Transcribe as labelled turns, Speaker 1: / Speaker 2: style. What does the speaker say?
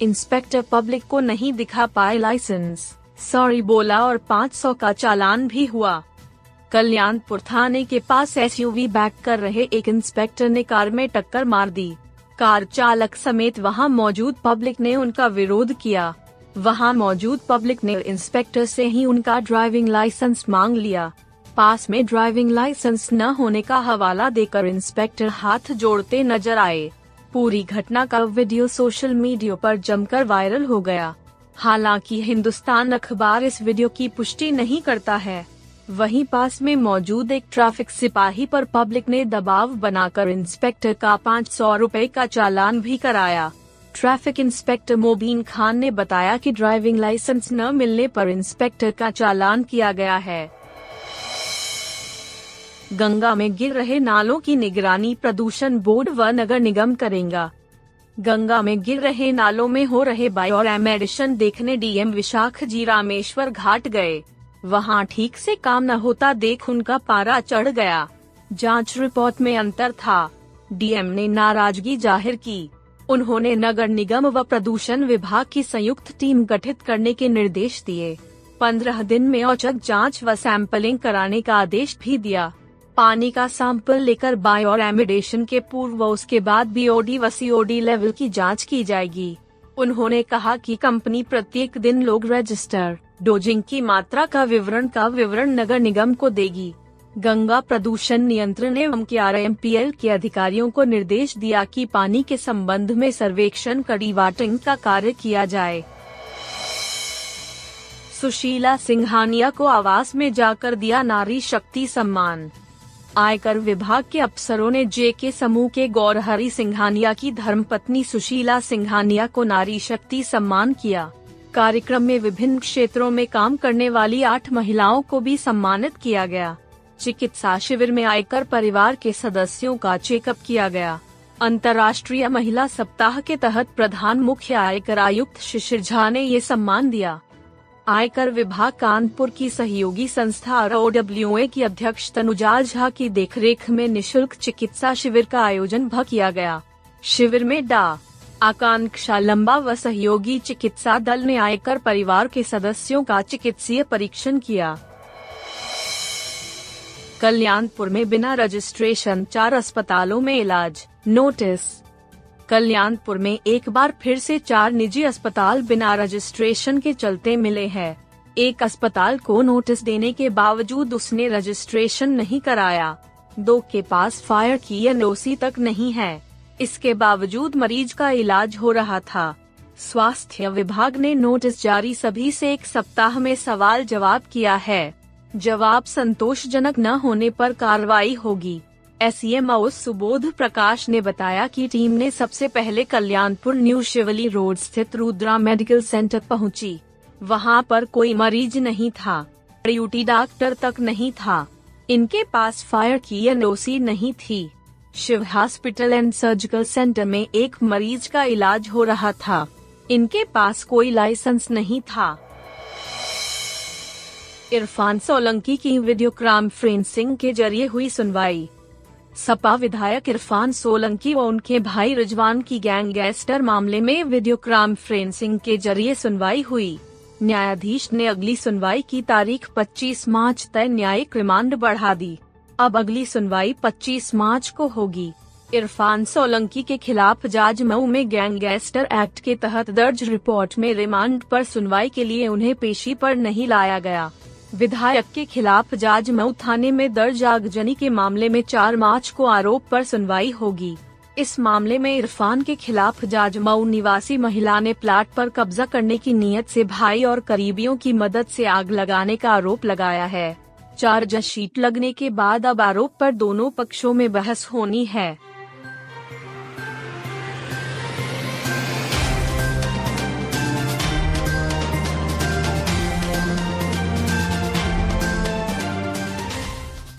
Speaker 1: Inspector public को नहीं दिखा पाए लाइसेंस। सॉरी बोला और 500 का चालान भी हुआ। कल्याणपुर थाने के पास एसयूवी बैक कर रहे एक इंस्पेक्टर ने कार में टक्कर मार दी। कार चालक समेत वहाँ मौजूद पब्लिक ने उनका विरोध किया। वहाँ मौजूद पब्लिक ने इंस्पेक्टर से ही उनका ड्राइविंग लाइसेंस मांग लिया। पास में ड्राइविंग लाइसेंस न होने का हवाला देकर इंस्पेक्टर हाथ जोड़ते नज़र आए। पूरी घटना का वीडियो सोशल मीडिया पर जमकर वायरल हो गया। हालाँकि हिंदुस्तान अखबार इस वीडियो की पुष्टि नहीं करता है। वहीं पास में मौजूद एक ट्रैफ़िक सिपाही पर पब्लिक ने दबाव बनाकर इंस्पेक्टर का पाँच सौ रूपए का चालान भी कराया। ट्रैफ़िक इंस्पेक्टर मोबीन खान ने बताया कि ड्राइविंग लाइसेंस न मिलने पर इंस्पेक्टर का चालान किया गया है। गंगा में गिर रहे नालों की निगरानी प्रदूषण बोर्ड व नगर निगम करेगा। गंगा में गिर रहे नालों में हो रहे बायो एडिशन देखने डीएम विशाख जी रामेश्वर घाट गए। वहाँ ठीक से काम न होता देख उनका पारा चढ़ गया। जाँच रिपोर्ट में अंतर था। डीएम ने नाराज़गी ज़ाहिर की। उन्होंने नगर निगम व प्रदूषण विभाग की संयुक्त टीम गठित करने के निर्देश दिए। पंद्रह दिन में औचक जाँच व सैंपलिंग कराने का आदेश भी दिया। पानी का सैंपल लेकर बायो रेमिडेशन के पूर्व व उसके बाद बीओडी व सीओडी लेवल की जाँच की जाएगी। उन्होंने कहा कि कंपनी प्रत्येक दिन लोग रजिस्टर, डोजिंग की मात्रा का विवरण का विवरण नगर निगम को देगी। गंगा प्रदूषण नियंत्रण एवं के आर के अधिकारियों को निर्देश दिया कि पानी के संबंध में सर्वेक्षण कड़ी वाटिंग का कार्य किया जाए। सुशीला सिंघानिया को आवास में जाकर दिया नारी शक्ति सम्मान। आयकर विभाग के अफसरों ने जे के समूह के गौरहरी सिंघानिया की धर्मपत्नी सुशीला सिंघानिया को नारी शक्ति सम्मान किया। कार्यक्रम में विभिन्न क्षेत्रों में काम करने वाली आठ महिलाओं को भी सम्मानित किया गया। चिकित्सा शिविर में आयकर परिवार के सदस्यों का चेकअप किया गया। अंतर्राष्ट्रीय महिला सप्ताह के तहत प्रधान मुख्य आयकर आयुक्त शिशिर झा ने ये सम्मान दिया। आयकर विभाग कानपुर की सहयोगी संस्था आर की अध्यक्ष तनुजा झा की देखरेख में निशुल्क चिकित्सा शिविर का आयोजन भ किया गया। शिविर में डा. आकांक्षा लंबा व सहयोगी चिकित्सा दल ने आयकर परिवार के सदस्यों का चिकित्सीय परीक्षण किया। कल्याणपुर में बिना रजिस्ट्रेशन चार अस्पतालों में इलाज। नोटिस कल्याणपुर में एक बार फिर से चार निजी अस्पताल बिना रजिस्ट्रेशन के चलते मिले हैं। एक अस्पताल को नोटिस देने के बावजूद उसने रजिस्ट्रेशन नहीं कराया। दो के पास फायर की एनओसी तक नहीं है। इसके बावजूद मरीज़ का इलाज हो रहा था। स्वास्थ्य विभाग ने नोटिस जारी सभी से एक सप्ताह में सवाल जवाब किया है। जवाब संतोषजनक न होने पर कार्रवाई होगी। एस सुबोध प्रकाश ने बताया कि टीम ने सबसे पहले कल्याणपुर न्यू शिवली रोड स्थित रुद्रा मेडिकल सेंटर पहुँची। वहाँ पर कोई मरीज़ नहीं था ड्यूटी डॉक्टर तक नहीं था। इनके पास फायर की एनओसी नहीं थी। Shiv hospital and surgical centre में एक मरीज़ का इलाज हो रहा था। इनके पास कोई लाइसेंस नहीं था। इरफान सोलंकी की वीडियो कॉन्फ्रेंसिंग के ज़रिए हुई सुनवाई। सपा विधायक इरफान सोलंकी व उनके भाई रिजवान की गैंग गैंगस्टर मामले में वीडियो कॉन्फ्रेंसिंग के ज़रिए सुनवाई हुई। न्यायाधीश ने अगली सुनवाई की तारीख 25 मार्च तय न्यायिक रिमांड बढ़ा दी। अब अगली सुनवाई 25 मार्च को होगी। इरफान सोलंकी के खिलाफ जाज मऊ में गैंगस्टर एक्ट के तहत दर्ज रिपोर्ट में रिमांड पर सुनवाई के लिए उन्हें पेशी पर नहीं लाया गया। विधायक के खिलाफ जाजमऊ थाने में दर्ज आगजनी के मामले में 4 मार्च को आरोप पर सुनवाई होगी। इस मामले में इरफान के खिलाफ जाजमऊ निवासी महिला ने प्लाट पर कब्जा करने की नीयत से भाई और करीबियों की मदद से आग लगाने का आरोप लगाया है। चार्ज शीट लगने के बाद अब आरोप पर दोनों पक्षों में बहस होनी है।